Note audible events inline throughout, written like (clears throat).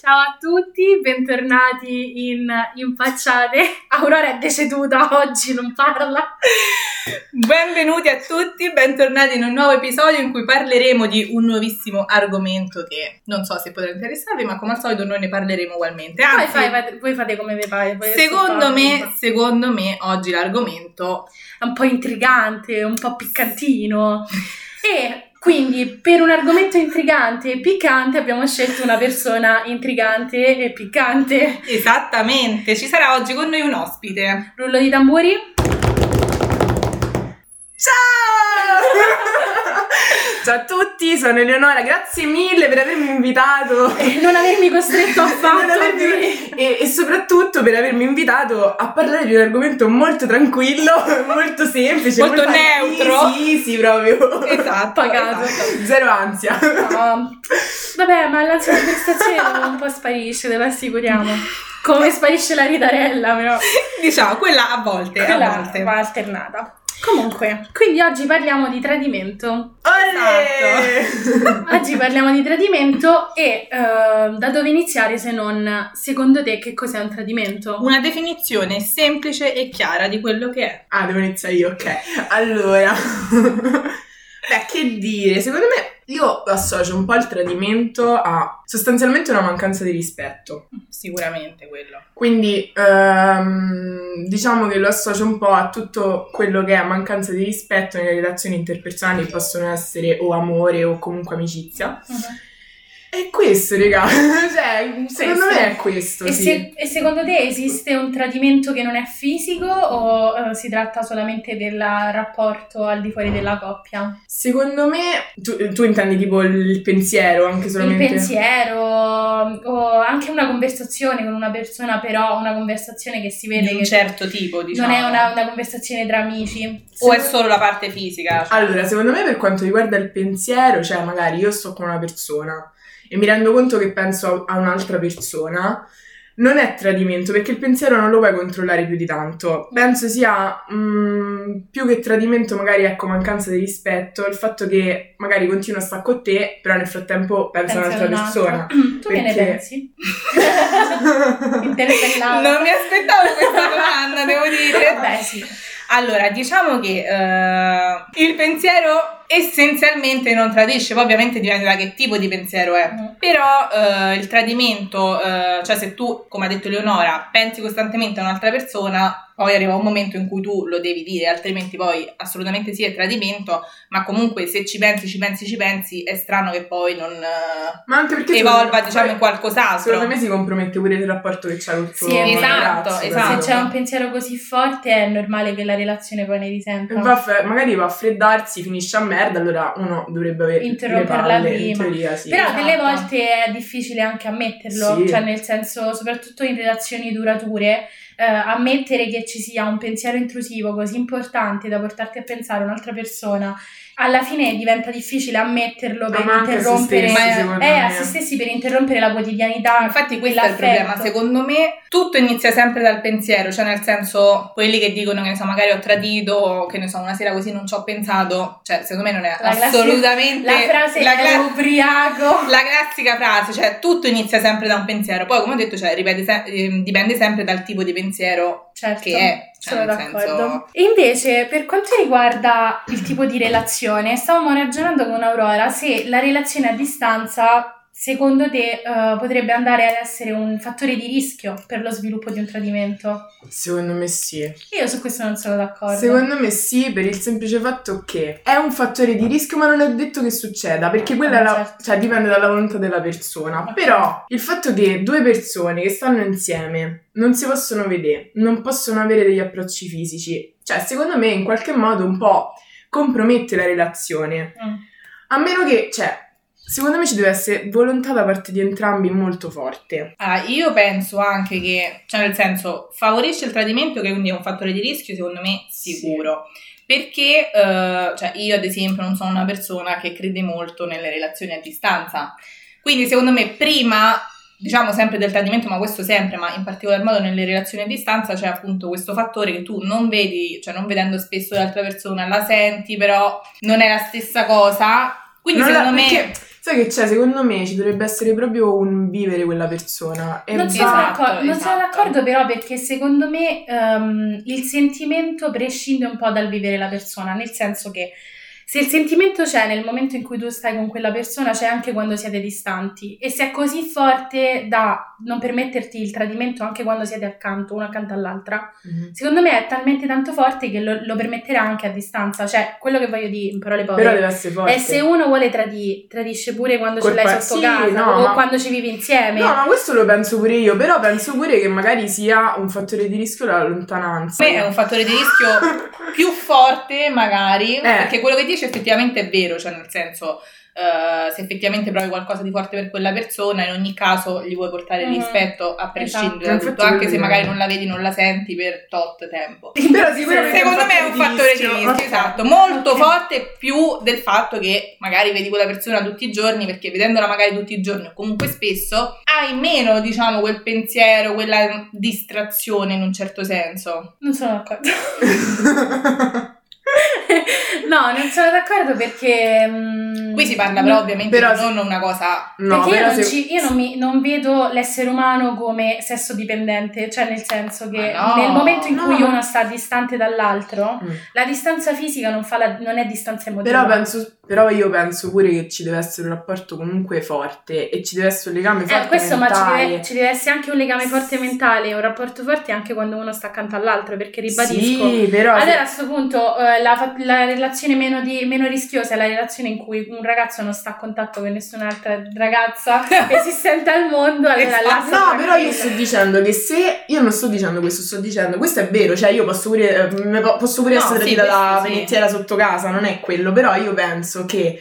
Ciao a tutti, bentornati in Impacciate. Aurora è deceduta oggi, non parla. Benvenuti a tutti, bentornati in un nuovo episodio in cui parleremo di un nuovissimo argomento che non so se potrà interessarvi, ma come al solito noi ne parleremo ugualmente. Poi Anzi, fai, fate- voi fate come vi pare. secondo me, secondo me oggi l'argomento è un po' intrigante, un po' piccantino. (laughs) E quindi per un argomento intrigante e piccante abbiamo scelto una persona intrigante e piccante. esattamente ci sarà oggi con noi un ospite. Rullo di tamburi. Ciao! Ciao a tutti, sono Eleonora, grazie mille per avermi invitato. E non avermi costretto affatto. (laughs) Non avermi- e, e soprattutto per avermi invitato a parlare di un argomento molto tranquillo, (laughs) molto semplice, Molto neutro. Sì, sì, proprio. Esatto, Pagato. (laughs) esatto. Zero ansia. No. Vabbè, ma l'ansia di prestazione un po' sparisce, te lo assicuriamo. Come sparisce la ridarella, però. Diciamo, quella a volte, a Quella volte. va alternata. Comunque, quindi oggi parliamo di tradimento. Olè! Oggi parliamo di tradimento e eh, da dove iniziare se non, secondo te, che cos'è un tradimento? Una definizione semplice e chiara di quello che è. Ah, devo iniziare io, ok. Allora, beh, che dire, secondo me io associo un po' il tradimento a sostanzialmente una mancanza di rispetto. Sicuramente quello. Quindi ehm, diciamo che lo associo un po' a tutto quello che è mancanza di rispetto nelle relazioni interpersonali che possono essere o amore o comunque amicizia. È questo, raga. (laughs) cioè, secondo Questo. me è questo, E, sì. se- e secondo te esiste un tradimento che non è fisico o eh, si tratta solamente del rapporto al di fuori della coppia? Secondo me, tu, tu intendi tipo il pensiero, anche solamente... Il pensiero o anche una conversazione con una persona, però una conversazione che si vede Di un che certo tipo, diciamo. non è una, una conversazione tra amici. O è solo la parte fisica? cioè- Allora, secondo me per quanto riguarda il pensiero, cioè magari io sto con una persona e mi rendo conto che penso a a un'altra persona, non è tradimento perché il pensiero non lo puoi controllare più di tanto. Penso sia mm, più che tradimento, magari ecco mancanza di rispetto, il fatto che magari continuo a stare con te, però nel frattempo penso a un'altra un persona. (clears throat) Tu che ne Perché- pensi? (laughs) Non mi aspettavo questa domanda, devo dire. Beh, sì. Allora, diciamo che eh, il pensiero essenzialmente non tradisce, poi ovviamente dipende da che tipo di pensiero è. Mm. Però eh, il tradimento, eh, cioè se tu, come ha detto Leonora, pensi costantemente a un'altra persona, poi arriva un momento in cui tu lo devi dire, altrimenti poi assolutamente sì è tradimento, ma comunque se ci pensi, ci pensi, ci pensi, è strano che poi non eh, Ma anche perché evolva diciamo poi- in qualcos'altro. Secondo me si compromette pure il rapporto che c'ha col tuo Sì, esatto, ragazzo, esatto. Se c'è un pensiero così forte è normale che la relazione poi ne risenta. Va a fre- magari va a freddarsi, finisce a merda, allora uno dovrebbe avere Interromperla le palle, prima. in teoria, sì. Però esatto. delle volte è difficile anche ammetterlo, Sì. cioè nel senso, soprattutto in relazioni durature, eh, ammettere che ci sia un pensiero intrusivo così importante da portarti a pensare a un'altra persona, alla fine diventa difficile ammetterlo per Ah, ma anche a se interrompere stessi, eh, a se stessi per interrompere la quotidianità. Infatti questo è il problema, secondo me tutto inizia sempre dal pensiero, cioè nel senso quelli che dicono che ne so magari ho tradito o che ne so una sera così non ci ho pensato, cioè secondo me non è La classi- assolutamente La frase la, cla- ubriaco. (laughs) la classica frase, cioè tutto inizia sempre da un pensiero, poi come ho detto cioè ripete se- ehm, dipende sempre dal tipo di pensiero Certo, che è, cioè, sono d'accordo. senso- E invece, per quanto riguarda il tipo di relazione, stavamo ragionando con Aurora se la relazione a distanza, secondo te, eh, potrebbe andare ad essere un fattore di rischio per lo sviluppo di un tradimento. Secondo me sì. Io su questo non sono d'accordo. Secondo me sì, per il semplice fatto che è un fattore di rischio, ma non è detto che succeda, perché quella Ah, la- certo. cioè, dipende dalla volontà della persona. Ok. Però il fatto che due persone che stanno insieme non si possono vedere, non possono avere degli approcci fisici, cioè secondo me in qualche modo un po' compromette la relazione. Mm. A meno che, cioè, secondo me ci deve essere volontà da parte di entrambi molto forte. Ah, io penso anche che, cioè nel senso, favorisce il tradimento, che quindi è un fattore di rischio, secondo me sicuro. Perché, eh, cioè, io ad esempio non sono una persona che crede molto nelle relazioni a distanza. Quindi, secondo me, prima, diciamo sempre del tradimento, ma questo sempre, ma in particolar modo nelle relazioni a distanza, c'è appunto questo fattore che tu non vedi, cioè non vedendo spesso l'altra persona, la senti, però non è la stessa cosa. Quindi, Non la- secondo me. perché Sai che c'è, secondo me ci dovrebbe essere proprio un vivere quella persona. E Non sono, Esatto, d'accordo, non sono d'accordo però perché secondo me ehm, il sentimento prescinde un po' dal vivere la persona, nel senso che se il sentimento c'è nel momento in cui tu stai con quella persona, c'è anche quando siete distanti e se è così forte da non permetterti il tradimento anche quando siete accanto, una accanto all'altra, Mhm. secondo me è talmente tanto forte che lo, lo permetterà anche a distanza, cioè quello che voglio dire in parole povere. Però deve essere forte. è se uno vuole tradire, tradisce pure quando ce Colpa- l'hai sotto sì, casa no, o ma- quando ci vivi insieme. No, ma questo lo penso pure io, però penso pure che magari sia un fattore di rischio la lontananza. Per me è un fattore di rischio (laughs) più forte, magari, perché quello che dici effettivamente è vero, cioè nel senso, eh, se effettivamente provi qualcosa di forte per quella persona, in ogni caso gli vuoi portare Mhm. rispetto a prescindere Esatto. da tutto, anche se magari non la vedi, non la senti per tot tempo. (laughs) Però sicuramente Secondo me è un fattore di rischio, esatto, molto Ok. forte più del fatto che magari vedi quella persona tutti i giorni, perché vedendola magari tutti i giorni o comunque spesso, hai meno, diciamo, quel pensiero, quella distrazione in un certo senso. Non sono d'accordo. (laughs) (laughs) (laughs) no, non sono d'accordo perché. mm, Qui si parla però ovviamente Però di non una cosa... No, perché io, non, se- ci- io non, mi- non vedo l'essere umano come sesso dipendente, cioè nel senso che no, nel momento in no, cui uno sta distante dall'altro, Mm. la distanza fisica non, fa la- non è distanza emotiva. Però, penso, però io penso pure che ci deve essere un rapporto comunque forte e ci deve essere un legame forte Eh, questo, ma ci mentale. deve, ci deve essere anche un legame forte mentale, un rapporto forte anche quando uno sta accanto all'altro, perché ribadisco. Sì, però se- Allora a questo punto eh, la, la relazione meno, di- meno rischiosa è la relazione in cui un ragazzo non sta a contatto con nessun'altra ragazza (laughs) (laughs) esistente al mondo. Allora là Esatto. No, però io sto dicendo che se io non sto dicendo questo, sto dicendo questo è vero, cioè io posso pure, eh, posso pure No, essere sì, da sì. venettiera sotto casa, non è quello, però io penso che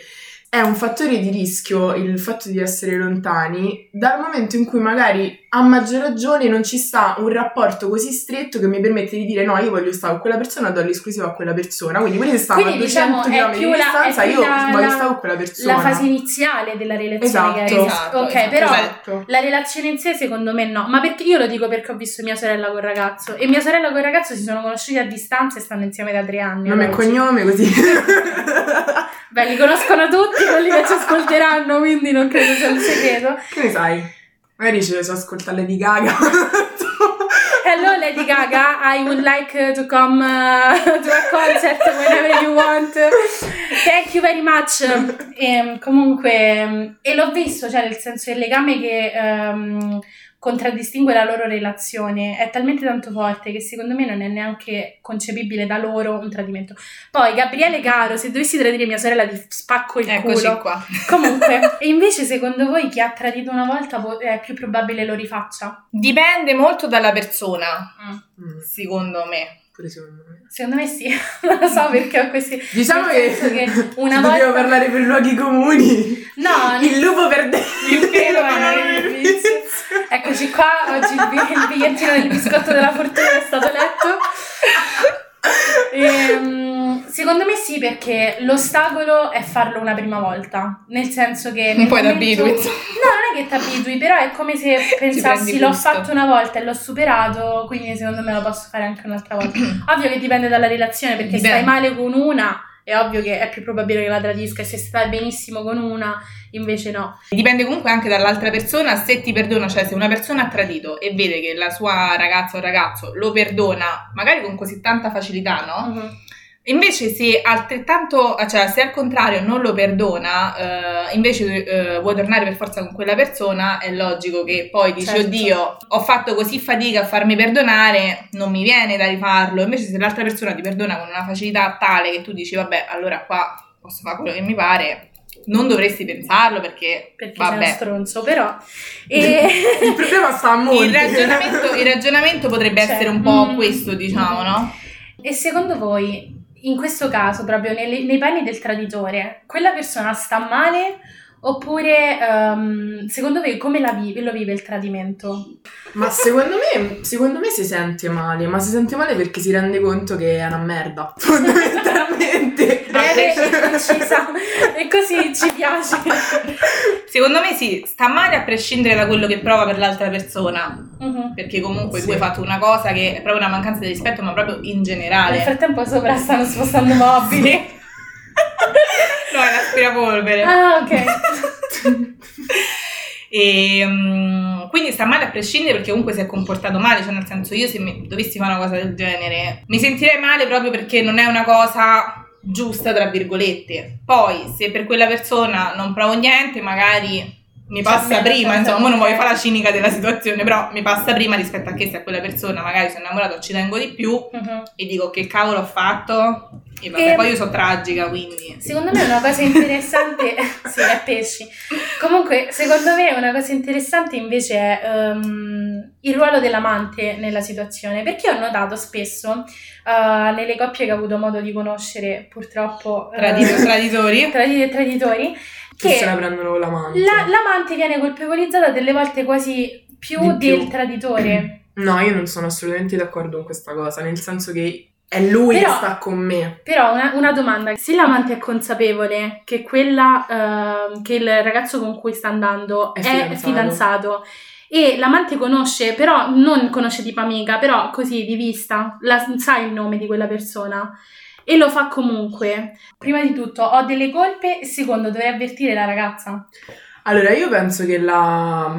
è un fattore di rischio il fatto di essere lontani dal momento in cui magari a maggior ragione non ci sta un rapporto così stretto che mi permette di dire no, io voglio stare con quella persona, do l'esclusiva a quella persona, quindi pure se stiamo Quindi, a 200 diciamo, km di distanza io la- voglio stare con quella persona. La fase iniziale della relazione che hai Esatto. visto. Esatto, ok, esatto, però Esatto. la relazione in sé secondo me no. Ma perché io lo dico perché ho visto mia sorella col ragazzo. E mia sorella col ragazzo si sono conosciuti a distanza e stanno insieme da tre anni. Nome e cognome così. Beh, li conoscono tutti quelli che ci ascolteranno, quindi non credo sia un segreto. che ne sai? Magari ce le so ascoltare Lady Gaga. (laughs) Hello Lady Gaga, I would like to come uh, (laughs) to a concert whenever you want. Thank you very much. (laughs) E, comunque, ehm, e l'ho visto, cioè nel senso il legame che ehm, contraddistingue la loro relazione è talmente tanto forte che secondo me non è neanche concepibile da loro un tradimento. Poi Gabriele Caro, se dovessi tradire mia sorella ti spacco il Eccoci culo. qua. (laughs) Comunque, e invece secondo voi chi ha tradito una volta è più probabile lo rifaccia? Dipende molto dalla persona, Mm, secondo me. pure secondo me. Secondo me sì, (laughs) non lo so perché ho questi... Diciamo che, che una volta- dobbiamo parlare per luoghi comuni. No, (laughs) Il lupo perde Il pelo. Eccoci qua, oggi il, bi- il bigliettino del biscotto della fortuna è stato letto. Ehm, secondo me sì, perché l'ostacolo è farlo una prima volta. Nel senso che. nel Poi momento- t'abitui. No, non è che ti abitui, però è come se pensassi l'ho fatto una volta e l'ho superato, quindi secondo me lo posso fare anche un'altra volta. (clears throat) Ovvio che dipende dalla relazione, perché Dipende. stai male con una, è ovvio che è più probabile che la tradisca, e se stai benissimo con una, invece no. Dipende comunque anche dall'altra persona se ti perdona, cioè se una persona ha tradito e vede che la sua ragazza o ragazzo lo perdona, magari con così tanta facilità, no? Mhm. Invece se altrettanto, cioè se al contrario non lo perdona, eh, invece eh, vuoi tornare per forza con quella persona, è logico che poi dici, Certo. oddio, ho fatto così fatica a farmi perdonare, non mi viene da rifarlo. Invece se l'altra persona ti perdona con una facilità tale che tu dici, vabbè, allora qua posso fare quello che mi pare, non dovresti pensarlo perché, perché sei vabbè. stronzo, però. (laughs) E... Il problema sta a monte. Il ragionamento, il ragionamento potrebbe Cioè, essere un po' mm. questo, diciamo, no? e secondo voi, in questo caso, proprio nelle- nei panni del traditore, quella persona sta male? Oppure, ehm, secondo voi, come la vive, lo vive il tradimento? Ma secondo me, secondo me si sente male, ma si sente male perché si rende conto che è una merda, (laughs) fondamentalmente. Breve e precisa, e così ci piace. Secondo me sì, sta male a prescindere da quello che prova per l'altra persona. Mhm. Perché comunque Sì. tu hai fatto una cosa che è proprio una mancanza di rispetto, ma proprio in Nel generale. frattempo sopra stanno spostando mobili. (laughs) no, è l'aspirapolvere. Ah, ok. (laughs) E, um, quindi sta male a prescindere perché comunque si è comportato male, cioè nel senso io se mi, dovessi fare una cosa del genere mi sentirei male proprio perché non è una cosa giusta tra virgolette. Poi se per quella persona non provo niente, magari mi passa cioè, prima, insomma, non voglio fare la cinica della situazione, però mi passa prima rispetto a che se a quella persona magari sono innamorato ci tengo di più uh-huh. e dico che cavolo ho fatto e vabbè, e poi io sono tragica, quindi... Secondo me è una cosa interessante... (laughs) (laughs) sì, è pesci. Comunque, secondo me una cosa interessante invece è um, il ruolo dell'amante nella situazione, perché ho notato spesso uh, nelle coppie che ho avuto modo di conoscere, purtroppo... Tradito, uh, traditori. Traditi (laughs) e traditori che se la prendono con l'amante. La, l'amante viene colpevolizzata delle volte quasi più, Di del più. traditore. (clears throat) No, io non sono assolutamente d'accordo con questa cosa, nel senso che è lui però, che sta con me. Però una, una, domanda, se l'amante è consapevole che quella uh, che il ragazzo con cui sta andando è, è fidanzato. fidanzato. e l'amante conosce, però non conosce tipo amica, però così di vista, la, sa il nome di quella persona e lo fa comunque. Prima di tutto, ho delle colpe e secondo, dovrei avvertire la ragazza. Allora, io penso che la,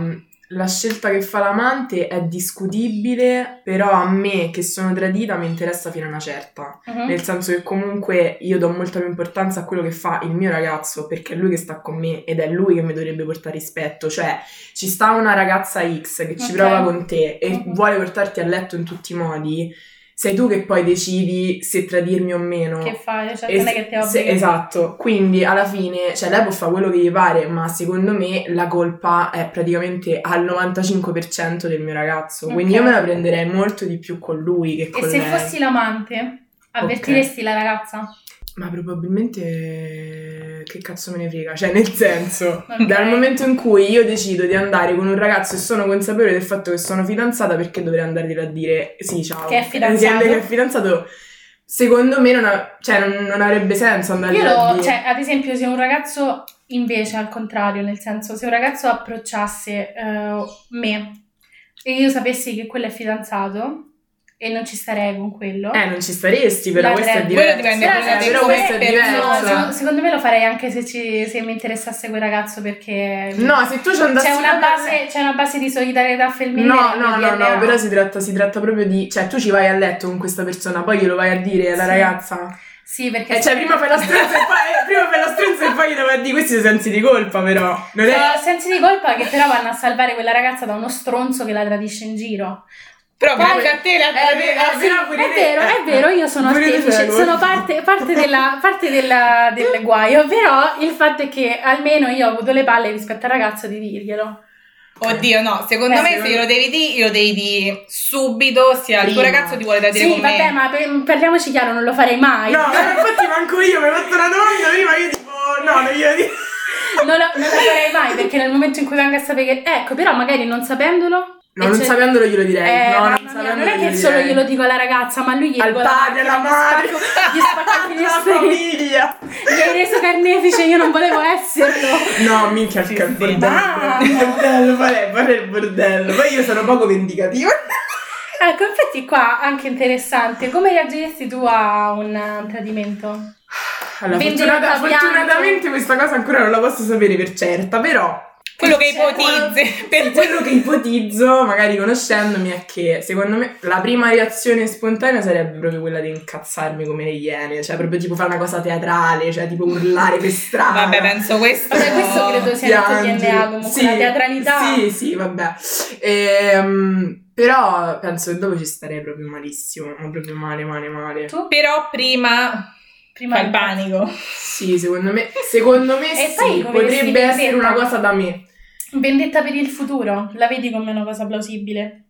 la scelta che fa l'amante è discutibile, però a me che sono tradita mi interessa fino a una certa. Uh-huh. Nel senso che comunque io do molta più importanza a quello che fa il mio ragazzo perché è lui che sta con me ed è lui che mi dovrebbe portare rispetto. Cioè, ci sta una ragazza X che ci okay. prova con te e uh-huh. vuole portarti a letto in tutti i modi sei tu che poi decidi se tradirmi o meno. Che fai, cioè non è che ti obbliga. Esatto, quindi alla fine, cioè lei può fare quello che gli pare, ma secondo me la colpa è praticamente al 95% del mio ragazzo, okay. quindi io me la prenderei molto di più con lui che con lei. E se fossi l'amante, avvertiresti okay. la ragazza? Ma probabilmente che cazzo me ne frega, cioè nel senso, okay. dal momento in cui io decido di andare con un ragazzo e sono consapevole del fatto che sono fidanzata, perché dovrei andare a dire sì, ciao, che è fidanzato, che è fidanzato secondo me non, ha, cioè, non, non, avrebbe senso andare io a dire. Cioè, ad esempio, se un ragazzo invece al contrario, nel senso, se un ragazzo approcciasse uh, me e io sapessi che quello è fidanzato, e non ci starei con quello. Eh, non ci staresti, però questo è diverso. dipende però, però questo è diverso. No, secondo me lo farei anche se, ci, se mi interessasse quel ragazzo perché... No, se tu ci andassi... C'è una, base, c'è una base di solidarietà femminile. No, no, no, no, però si tratta, si tratta proprio di... Cioè, tu ci vai a letto con questa persona, poi glielo vai a dire alla sì. ragazza... Sì, perché... Eh, cioè, prima fai la (laughs) stronza e poi, prima fai la stronza e poi glielo vai a dire questi sensi di colpa, però. Non è... Sono sensi di colpa che però vanno a salvare quella ragazza da uno stronzo che la tradisce in giro. Però Poi, a te la è, vero, sì, è vero, è vero, io sono artefice, sono parte, parte, della, parte della, del guaio, però il fatto è che almeno io ho avuto le palle rispetto al ragazzo di dirglielo. Oddio, no, secondo eh, me se glielo devi dire, glielo devi dire subito, sia il tuo ragazzo ti vuole da dire Sì, vabbè, me. ma parliamoci chiaro, non lo farei mai. No, infatti manco io, mi hai fatto una domanda prima, io tipo, no, non glielo dico. Non, lo, non lo farei mai, perché nel momento in cui venga a sapere che, ecco, però magari non sapendolo No, non sapendolo glielo direi. Eh, no, non, mia, non è che solo glielo dico alla ragazza, ma lui gli Al padre, alla madre, gli spacca alla (laughs) famiglia. Gli hai reso carnefice, io non volevo esserlo. No, minchia, che bordello. Ah, bordello, vorrei, vorrei il bordello. Poi io sono poco vendicativa. (laughs) Ecco, infatti qua anche interessante. Come reagiresti tu a un tradimento? Allora, fortunata, fortunatamente questa cosa ancora non la posso sapere per certa, però quello che ipotizzi. Per quello che ipotizzo, magari conoscendomi, è che secondo me la prima reazione spontanea sarebbe proprio quella di incazzarmi come le iene, cioè proprio tipo fare una cosa teatrale, cioè tipo urlare per strada. Vabbè, penso questo. Vabbè, questo credo sia il DNA comunque, sì, la teatralità. Sì, sì, vabbè. Ehm, però penso che dopo ci starei proprio malissimo, ma proprio male, male, male. Tu? Però prima prima il panico. Sì, secondo me, secondo me sì, potrebbe essere una cosa da me. Vendetta per il futuro, la vedi come una cosa plausibile?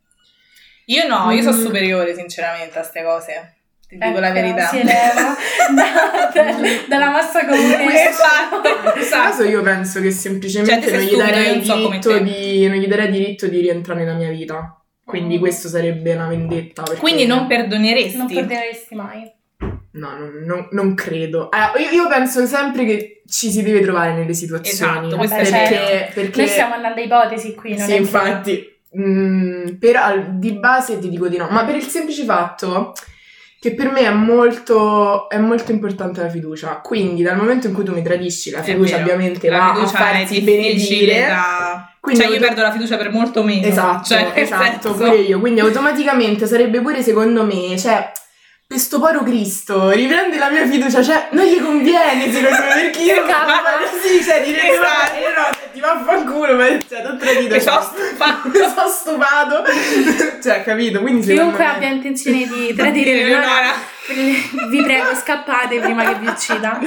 Io no, mm. io sono superiore sinceramente a queste cose. Ti dico ecco, la verità. Si eleva (laughs) da, da, dalla massa comune. (laughs) esatto. In questo caso io penso che semplicemente cioè, non, gli darei so di, non gli darei diritto di rientrare nella mia vita. Quindi mm. questo sarebbe una vendetta. Quindi non perdoneresti? Non perdoneresti mai. No, non, non, non credo. Eh, io, io, penso sempre che ci si deve trovare nelle situazioni. Esatto, Vabbè, perché, certo. perché... Noi stiamo andando a ipotesi qui, non Sì, infatti. Mh, mm, però di base ti dico di no. Ma per il semplice fatto che per me è molto, è molto importante la fiducia. Quindi dal momento in cui tu mi tradisci, la fiducia ovviamente la va a fiducia è difficile benedire. da... Quindi cioè io perdo la fiducia per molto meno. Esatto, Cioè, (laughs) esatto, senso- pure io. Quindi automaticamente sarebbe pure secondo me, cioè, questo poro Cristo riprende la mia fiducia, cioè, non gli conviene secondo me, perché io... Scappa. sì, cioè, dire Esatto. ma io no, cioè, ti vaffanculo, ma cioè, t'ho tradito. Mi sono stufato. Mi sono stufato. cioè, capito? Quindi Chiunque me... abbia intenzione di tradire Eleonora, vi prego scappate prima che vi uccida.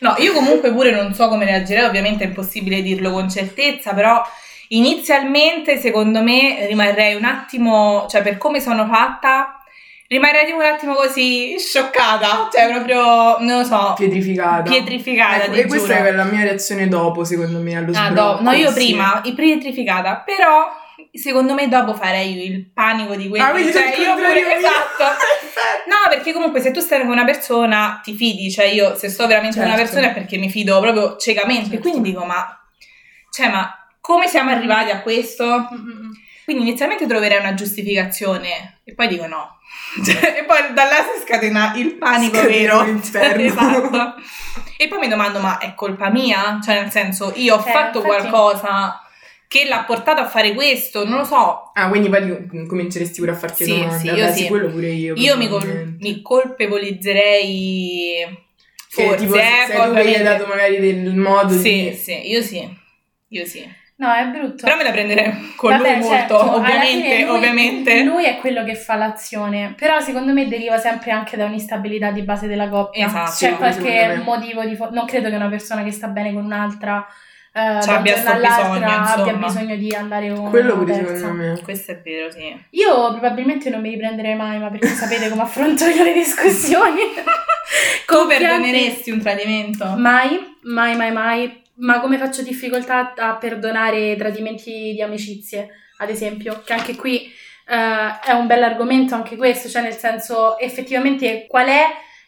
No, io comunque pure non so come reagirei, ovviamente è impossibile dirlo con certezza, però inizialmente secondo me rimarrei un attimo, cioè per come sono fatta, rimarrei un attimo così scioccata, cioè proprio, non lo so, Pietrificata. pietrificata, Ecco, e questa giuro. è la mia reazione dopo, secondo me, allo Ah, do- no, io sì. prima, pietrificata, però secondo me dopo farei il panico di quelli, Ah, quindi cioè io pure, mio. esatto. (laughs) No, perché comunque se tu stai con una persona ti fidi, cioè io se sto veramente con una Certo. persona è perché mi fido proprio ciecamente, Certo. quindi dico ma, cioè ma come siamo arrivati a questo? Quindi inizialmente troverei una giustificazione e poi dico no. (laughs) Cioè, e poi da là si scatena il panico Scatena vero. (laughs) esatto. E poi mi domando ma è colpa mia? Cioè nel senso io ho Eh, fatto infatti- qualcosa che l'ha portato a fare questo, non lo so. Ah, quindi poi ti- cominceresti pure a farti Sì, domande. sì, io sì, sì. quello pure io. Io mi, col- mi colpevolizzerei Che forse, tipo, eh, se tu mi hai dato magari del modo Sì, di... sì, io sì. Io sì. No, è brutto. Però me la prenderei con Vabbè, lui certo, molto, ovviamente, lui- ovviamente. Lui è quello che fa l'azione, però secondo me deriva sempre anche da un'instabilità di base della coppia. Esatto. C'è qualche motivo di... fo- non credo che una persona che sta bene con un'altra eh, Cioè, un abbia bisogno, abbia bisogno di andare con Quello pure secondo me. Questo è vero, sì. Io probabilmente non mi riprenderei mai, ma perché sapete come affronto io le discussioni. (laughs) Tu perdoneresti un tradimento? Mai, mai, mai, mai. Ma come faccio difficoltà a perdonare tradimenti di amicizie, ad esempio? Che anche qui eh, è un bell'argomento, anche questo, cioè nel senso, effettivamente, qual è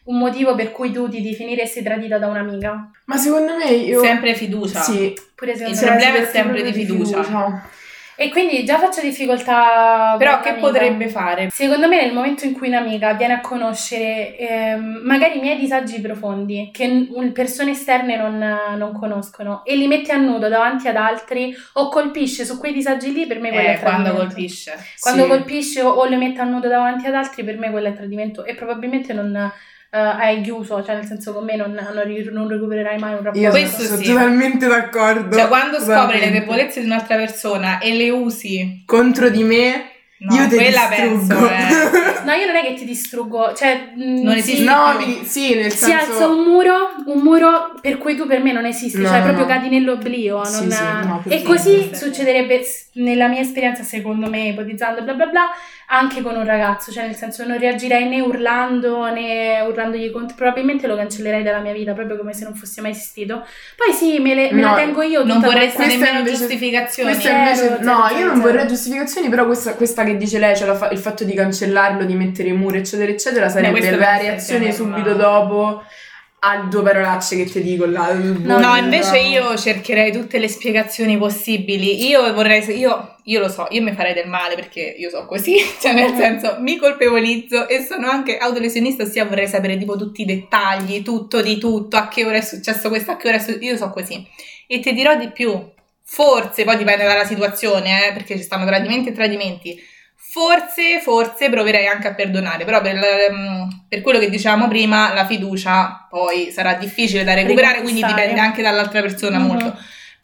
un motivo per cui tu ti definiresti tradita da un'amica? Ma secondo me io... Sempre fiducia. Sì. Pure Il problema è sempre proprio di fiducia. E quindi già faccio difficoltà. Però che un'amica. potrebbe fare? Secondo me nel momento in cui un'amica viene a conoscere ehm, magari i miei disagi profondi che persone esterne non, non conoscono e li mette a nudo davanti ad altri o colpisce su quei disagi lì, per me quello Eh, è quando tradimento. colpisce. Quando Sì. colpisce o, o le mette a nudo davanti ad altri, per me quello è tradimento e probabilmente non eh, hai chiuso, cioè nel senso con me non, non, non recupererai mai un rapporto. Io Questo sono sì. totalmente d'accordo. Cioè, quando scopri le debolezze di un'altra persona e le usi, Contro di me, no, io te quella distruggo. penso è... (laughs) No, io non è che ti distruggo, cioè... mh, Non sì, esiste no, più. mi- sì, nel Si senso... alza un muro, un muro per cui tu per me non esisti, No, cioè no, proprio no. cadi nell'oblio. Sì, non- sì, no, e così sì. succederebbe, nella mia esperienza, secondo me, ipotizzando bla bla bla, anche con un ragazzo, cioè nel senso non reagirei né urlando né urlandogli contro, probabilmente lo cancellerei dalla mia vita proprio come se non fosse mai esistito. Poi sì, me, le- me No, la tengo io Non vorresti nemmeno invece- giustificazioni. Invece, zero, no, io non vorrei giustificazioni, però questa, questa che dice lei, cioè la fa- il fatto di cancellarlo, di mettere i muri, eccetera, eccetera, sarebbe la reazione subito dopo a due parolacce che ti dico là. No, no, invece io cercherei tutte le spiegazioni possibili. Io vorrei, io, io lo so, io mi farei del male perché io so così, (laughs) cioè nel senso mi colpevolizzo e sono anche autolesionista, ossia vorrei sapere tipo tutti i dettagli, tutto di tutto, a che ora è successo questo, a che ora è successo, io so così. E ti dirò di più, forse, poi dipende dalla situazione, eh, perché ci stanno tradimenti e tradimenti. Forse, forse proverei anche a perdonare, però per, ehm, per quello che dicevamo prima, la fiducia poi sarà difficile da recuperare, quindi dipende anche dall'altra persona Mhm. molto.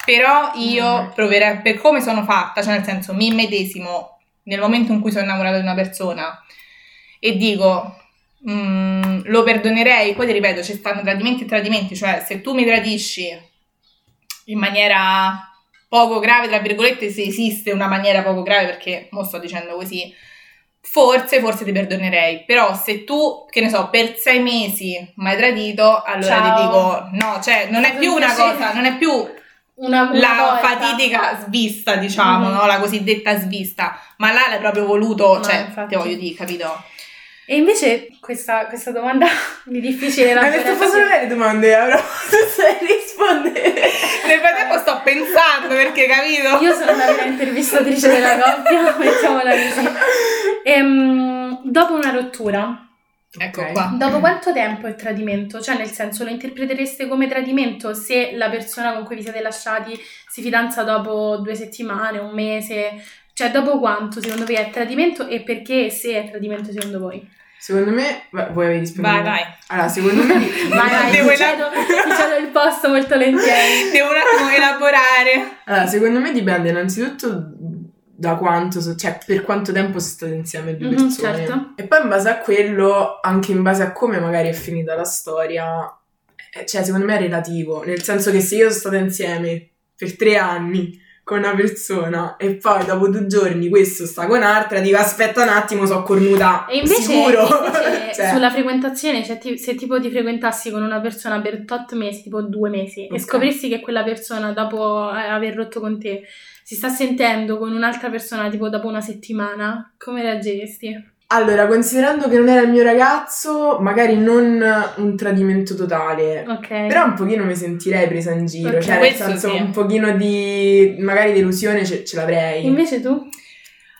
Però io Mhm. proverei, per come sono fatta, cioè nel senso mi immedesimo nel momento in cui sono innamorata di una persona e dico mm, lo perdonerei, poi ti ripeto, ci stanno tradimenti e tradimenti, cioè se tu mi tradisci in maniera poco grave, tra virgolette, se esiste una maniera poco grave, perché mo sto dicendo così, forse, forse ti perdonerei. Però se tu, che ne so, per sei mesi mi hai tradito, allora Ciao. ti dico no, cioè non è più un una cosa, non è più Una, una la volta. fatidica svista, diciamo, Mhm. no? La cosiddetta svista, ma là l'hai proprio voluto, No, cioè, infatti. ti voglio dire, capito? E invece questa, questa domanda (laughs) mi è difficile da Ma facendo lei le domande, avrò (laughs) sai rispondere. Nel frattempo sto pensando perché, capito? Io sono vera intervistatrice della coppia, (laughs) mettiamola così. Ehm, dopo una rottura, Ecco Ok. qua. Dopo quanto tempo è tradimento? Cioè, nel senso, lo interpretereste come tradimento se la persona con cui vi siete lasciati si fidanza dopo due settimane, un mese? Cioè, dopo quanto secondo voi è tradimento e perché se è tradimento secondo voi? Secondo me, voi avevi risposto. Vai, vai. Allora, secondo me... (laughs) Vai, vai, Devo ti cedo, ti cedo il posto molto (laughs) volentieri. Devo un attimo elaborare. Allora, secondo me dipende innanzitutto da quanto, so- cioè per quanto tempo sono state insieme due Mhm, persone. certo. E poi in base a quello, anche in base a come magari è finita la storia, eh, cioè secondo me è relativo, nel senso che se io sono stata insieme per tre anni con una persona e poi dopo due giorni questo sta con un'altra, dico aspetta un attimo, sono cornuta E invece, sicuro. invece (laughs) Cioè, sulla frequentazione, cioè ti- se tipo ti frequentassi con una persona per tot mesi, tipo due mesi, e Ok. scoprissi che quella persona dopo eh, aver rotto con te si sta sentendo con un'altra persona tipo dopo una settimana, come reagiresti? Allora, considerando che non era il mio ragazzo, magari non un tradimento totale, Ok. Però un pochino mi sentirei presa in giro, Ok. cioè nel Questo senso sì. un pochino di magari delusione ce, ce l'avrei. Invece tu?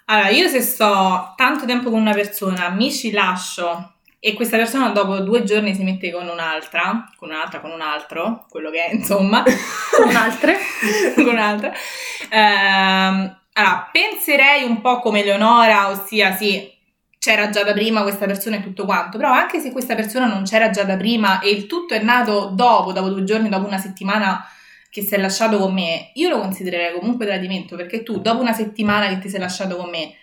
Allora, io se sto tanto tempo con una persona, mi ci lascio e questa persona dopo due giorni si mette con un'altra, con un'altra, con un altro, quello che è, (laughs) insomma, Con altre? (laughs) con un'altra, ehm, allora, penserei un po' come Leonora, ossia sì, c'era già da prima questa persona e tutto quanto, però anche se questa persona non c'era già da prima e il tutto è nato dopo, dopo due giorni, dopo una settimana che si è lasciato con me, io lo considererei comunque tradimento perché tu dopo una settimana che ti sei lasciato con me,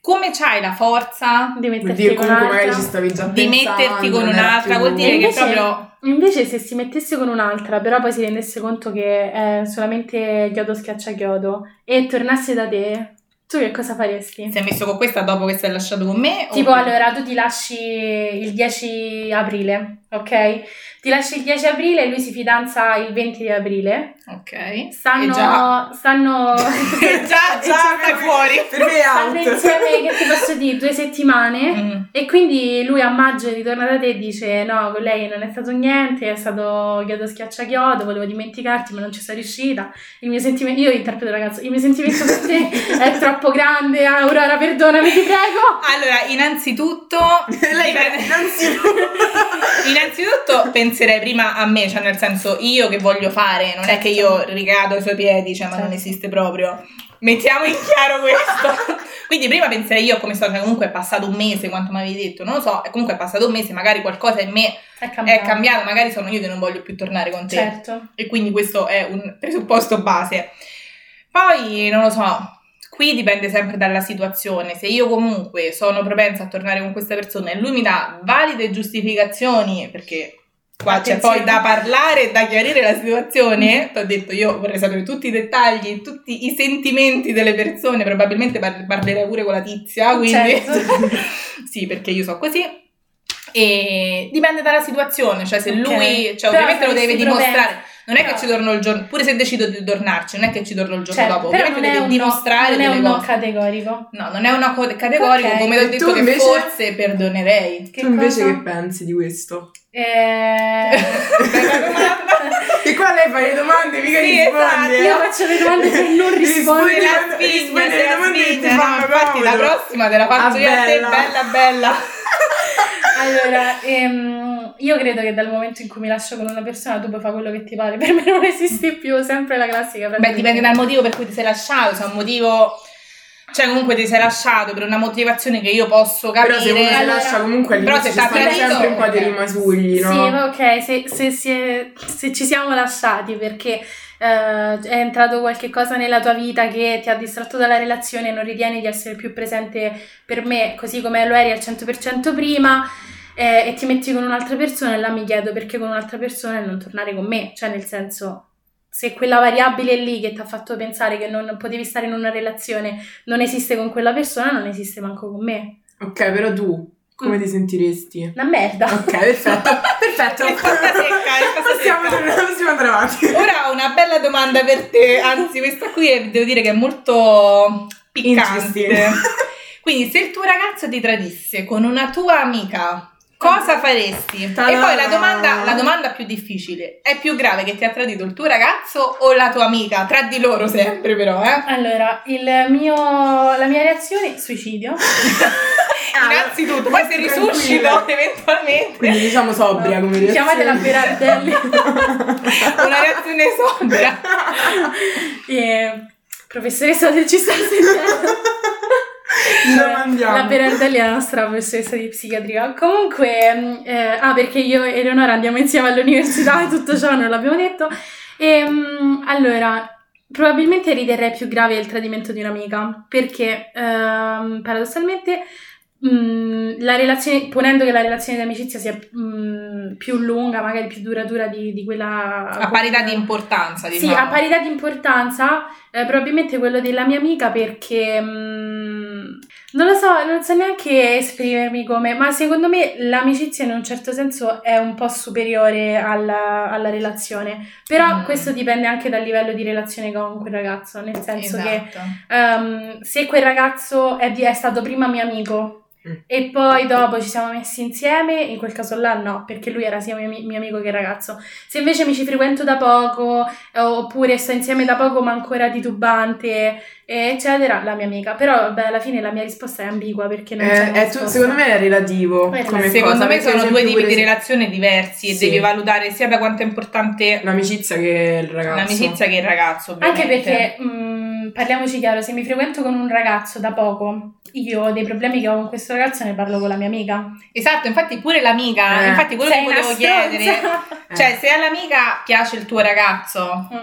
come c'hai la forza Di metterti dire con un'altra? stavi già di pensando, metterti con un'altra? Vuol dire E che invece- proprio... Invece se si mettesse con un'altra, però poi si rendesse conto che è solamente chiodo schiaccia chiodo e tornasse da te, tu che cosa faresti? Si è messo con questa dopo che è lasciato con me? o- Tipo, allora, tu ti lasci il 10 aprile, ok? Ti lasci il 10 aprile e lui si fidanza il 20 di aprile. Ok. Stanno... E già, Stanno... (laughs) (laughs) già, già stai fuori. Per me è stanno insieme, che ti posso dire, due settimane. Mm. E quindi lui a maggio ritorna da te e dice: No, con lei non è stato niente, è stato chiodo schiaccia chiodo, volevo dimenticarti, ma non ci sono riuscita. Il mio sentimento, io interpreto ragazzo, il mio sentimento per te (laughs) è troppo grande, Aurora, perdonami, ti prego. Allora, innanzitutto... Lei innanzitutto. Innanzitutto penserei prima a me, cioè nel senso io che voglio fare, non è che io ricado ai suoi piedi, cioè ma non Certo. esiste proprio. Mettiamo in chiaro questo. (laughs) Quindi prima penserei io come sto, cioè comunque è passato un mese, quanto mi avevi detto, non lo so, comunque è passato un mese, magari qualcosa in me È è cambiato, magari sono io che non voglio più tornare con te. Certo. E quindi questo è un presupposto base. Poi, non lo so, qui dipende sempre dalla situazione. Se io comunque sono propensa a tornare con questa persona e lui mi dà valide giustificazioni, perché qua c'è Attenzione. poi da parlare e da chiarire la situazione, ti ho detto io vorrei sapere tutti i dettagli, tutti i sentimenti delle persone, probabilmente par- parlerei pure con la tizia, quindi... Certo. (laughs) sì, perché io so così. E dipende dalla situazione, cioè se Ok. lui, cioè ovviamente lo deve dimostrare. Non è che Però- ci torno il giorno, pure se decido di tornarci, non è che ci torno il giorno Certo, dopo, però non è un no- dimostrare non è un no categorico. No, non è una co- categorico, Ok. come ho detto tu che invece? forse perdonerei. Che tu invece cosa? che pensi di questo? Eh... (laughs) Bella. E qua lei fa le domande, mica Sì, risponde. esatto. Io faccio le domande per non Rispondi rispondere. Rispondi alle la domande che ti. No, fanno infatti la prossima te la faccio Ah, io a te, bella. bella bella. (laughs) Allora, ehm, io credo che dal momento in cui mi lascio con una persona tu puoi fare quello che ti pare, (laughs) per me non esiste più, sempre la classica. Beh, dipende dal motivo per cui ti sei lasciato, se è un motivo... Cioè comunque ti sei lasciato per una motivazione che io posso capire. Però se uno si Allora- lascia comunque Però all'inizio se ci tradito, sempre un po' di rimasugli, no? Sì, ok, se, se, è- se ci siamo lasciati perché eh, è entrato qualche cosa nella tua vita che ti ha distratto dalla relazione e non ritieni di essere più presente per me così come lo eri al 100% prima eh, e ti metti con un'altra persona e là mi chiedo perché con un'altra persona e non tornare con me, cioè nel senso se quella variabile lì che ti ha fatto pensare che non potevi stare in una relazione non esiste con quella persona, non esiste manco con me. Ok, però tu come Mm. ti sentiresti? Una merda. Ok, perfetto. (laughs) Perfetto. Risposta secca, risposta Possiamo, secca. possiamo andare avanti. Ora ho una bella domanda per te, anzi questa qui è- devo dire che è molto piccante. Quindi se il tuo ragazzo ti tradisse con una tua amica, Cosa faresti? E Ta-da! poi la domanda, la domanda più difficile: è più grave che ti ha tradito il tuo ragazzo o la tua amica? Tra di loro sempre, però, eh? Allora, il mio, la mia reazione suicidio. (laughs) Innanzitutto, poi se Ah, risuscito eventualmente. Quindi diciamo sobria come reazione. Chiamatela Berardelli. (laughs) Una reazione sobria. (laughs) E, professoressa se ci sta sentendo. Lo mandiamo. La Berardelli è la nostra professoressa di psichiatria. Comunque, mh, eh, ah, perché io e Eleonora andiamo insieme all'università e tutto ciò non l'abbiamo detto. E, mh, allora, probabilmente riterrei più grave il tradimento di un'amica, perché ehm, paradossalmente mh, la relazione, ponendo che la relazione di amicizia sia mh, più lunga, magari più duratura di, di quella... A parità di importanza, Sì, diciamo. a parità di importanza, eh, probabilmente quello della mia amica perché mm, non lo so, non so neanche esprimermi come, ma secondo me l'amicizia in un certo senso è un po' superiore alla, alla relazione. Però Mm. questo dipende anche dal livello di relazione con quel ragazzo, nel senso che Esatto. ehm, se quel ragazzo è, è stato prima mio amico Mm. e poi dopo ci siamo messi insieme, in quel caso là no, perché lui era sia mio, mio amico che ragazzo. Se invece mi ci frequento da poco, eh, oppure sto insieme da poco ma ancora titubante, eccetera, la mia amica. Però vabbè, alla fine la mia risposta è ambigua perché non Eh, è tu- risposta. secondo me è relativo. Come Secondo cosa, me sono due tipi di relazione diversi e Sì. devi valutare sia da quanto è importante L'amicizia che il ragazzo. l'amicizia che il ragazzo. Anche ovviamente. perché, mh, parliamoci chiaro, se mi frequento con un ragazzo da poco, io dei problemi che ho con questo ragazzo ne parlo con la mia amica. Esatto, infatti pure l'amica, Eh. infatti quello Sei che volevo chiedere. Eh. (laughs) cioè se all'amica piace il tuo ragazzo, Mm.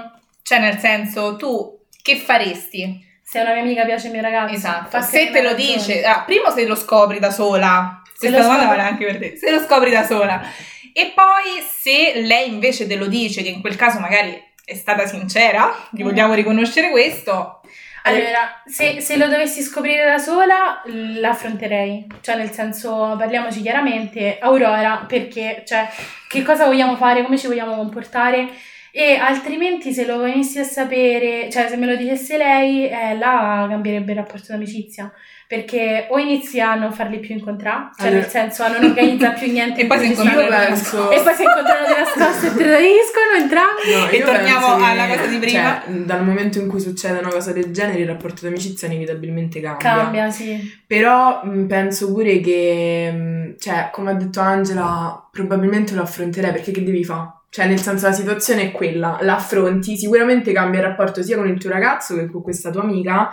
cioè nel senso tu che faresti? Se a una mia amica piace il mio ragazzo, Esatto, se te lo ragioni. dice, ah, primo se lo scopri da sola, Se questa domanda vale anche per te, se lo scopri da sola, e poi se lei invece te lo dice, che in quel caso magari è stata sincera, gli Mm. vogliamo riconoscere questo, Allora, se, se lo dovessi scoprire da sola, l'affronterei. Cioè, nel senso, parliamoci chiaramente, Aurora, perché, cioè, che cosa vogliamo fare, come ci vogliamo comportare? E altrimenti, se lo venissi a sapere, cioè, se me lo dicesse lei, eh, là cambierebbe il rapporto d'amicizia. Perché o inizi a non farli più incontrare, cioè, Allora- nel senso, a non organizzare più niente. (laughs) (laughs) E poi si incontrano penso... E poi si incontrano di nascosto e tradiscono entrambi. No, E torniamo che, alla cosa di prima. Cioè, dal momento in cui succede una cosa del genere, il rapporto d'amicizia inevitabilmente cambia. Cambia, sì. Però mh, penso pure che, mh, cioè, come ha detto Angela, probabilmente lo affronterei perché che devi fare? Cioè, nel senso, la situazione è quella, l'affronti, sicuramente cambia il rapporto sia con il tuo ragazzo che con questa tua amica,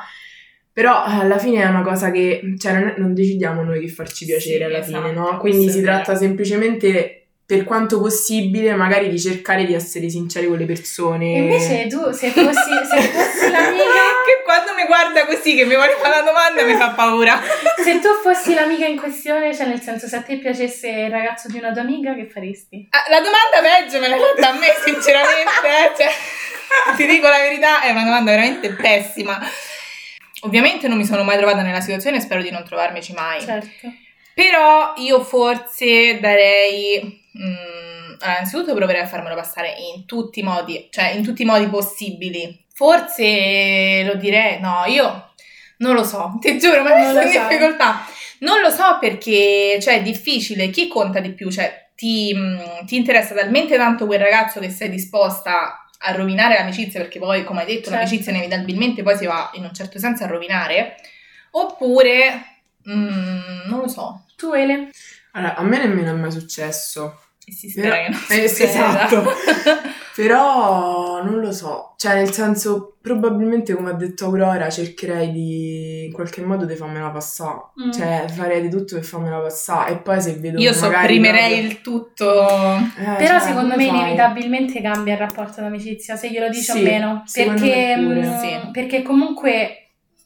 però eh, alla fine è una cosa che, cioè, non, non decidiamo noi che farci piacere Sì, alla esatto, fine, no? questo Quindi si vero. tratta semplicemente, per quanto possibile, magari di cercare di essere sinceri con le persone. Invece tu, se fossi, se fossi l'amica, (laughs) che quando mi guarda così, che mi vuole fare la domanda, mi fa paura. (laughs) se tu fossi l'amica in questione, cioè nel senso se a te piacesse il ragazzo di una tua amica, che faresti? Ah, La domanda peggio me l'hai fatta a me, sinceramente. eh, cioè, (laughs) ti dico la verità, è una domanda veramente pessima. Ovviamente non mi sono mai trovata nella situazione e spero di non trovarmici mai. Certo. Però io forse darei. mm, allora, innanzitutto proverei a farmelo passare in tutti i modi, cioè in tutti i modi possibili. Forse lo direi, no, io non lo so, (laughs) ti giuro, ma Non sono in sai. difficoltà. Non lo so perché, cioè, è difficile. Chi conta di più? Cioè, ti, mm, ti interessa talmente tanto quel ragazzo che sei disposta a rovinare l'amicizia, perché poi, come hai detto, Certo. l'amicizia inevitabilmente poi si va in un certo senso a rovinare, oppure, mm, non lo so, Tu, Ele? Allora, a me nemmeno è mai successo. E si spera Però- che non eh, succeda. esatto. (laughs) Però non lo so, cioè nel senso probabilmente come ha detto Aurora cercherei di in qualche modo di farmela passare, Mm. cioè farei di tutto per farmela passare e poi se vedo Io sopprimerei proprio- il tutto. Eh, Però cioè, secondo me fai? inevitabilmente cambia il rapporto d'amicizia, se glielo dici o Sì, meno. secondo Perché, me pure. mm, Sì. perché comunque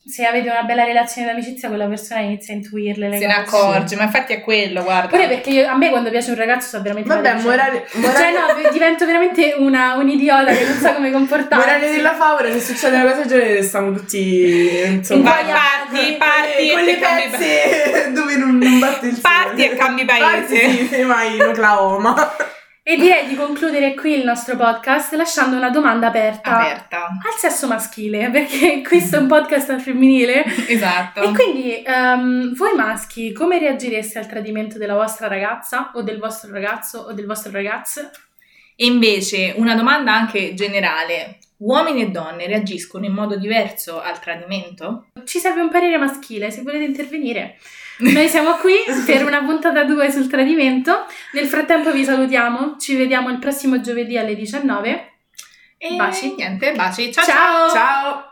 se avete una bella relazione d'amicizia, quella persona inizia a intuirle le Se ne cose. accorge, ma infatti è quello, guarda. Pure perché io- a me quando piace un ragazzo so veramente Vabbè, felice. morale, morale, Cioè no, divento veramente una, un'idiota che non sa come comportarsi. morale della favola, se succede una cosa del genere stiamo tutti insomma Vai, parti, parti con le ti cambi pezze (laughs) dove non, non batte il sole. Parti e cambi paese. Parti, sì, mai in Oklahoma. (laughs) E direi di concludere qui il nostro podcast lasciando una domanda aperta Aperta. al sesso maschile, perché questo è un podcast al femminile. (laughs) Esatto. E quindi ehm, voi maschi come reagireste al tradimento della vostra ragazza o del vostro ragazzo o del vostro ragazzo? E invece una domanda anche generale. Uomini e donne reagiscono in modo diverso al tradimento? Ci serve un parere maschile, se volete intervenire. Noi siamo qui (laughs) per una puntata 2 sul tradimento. Nel frattempo vi salutiamo, ci vediamo il prossimo giovedì alle 19. E Baci. niente, baci. Ciao Ciao. ciao. Ciao!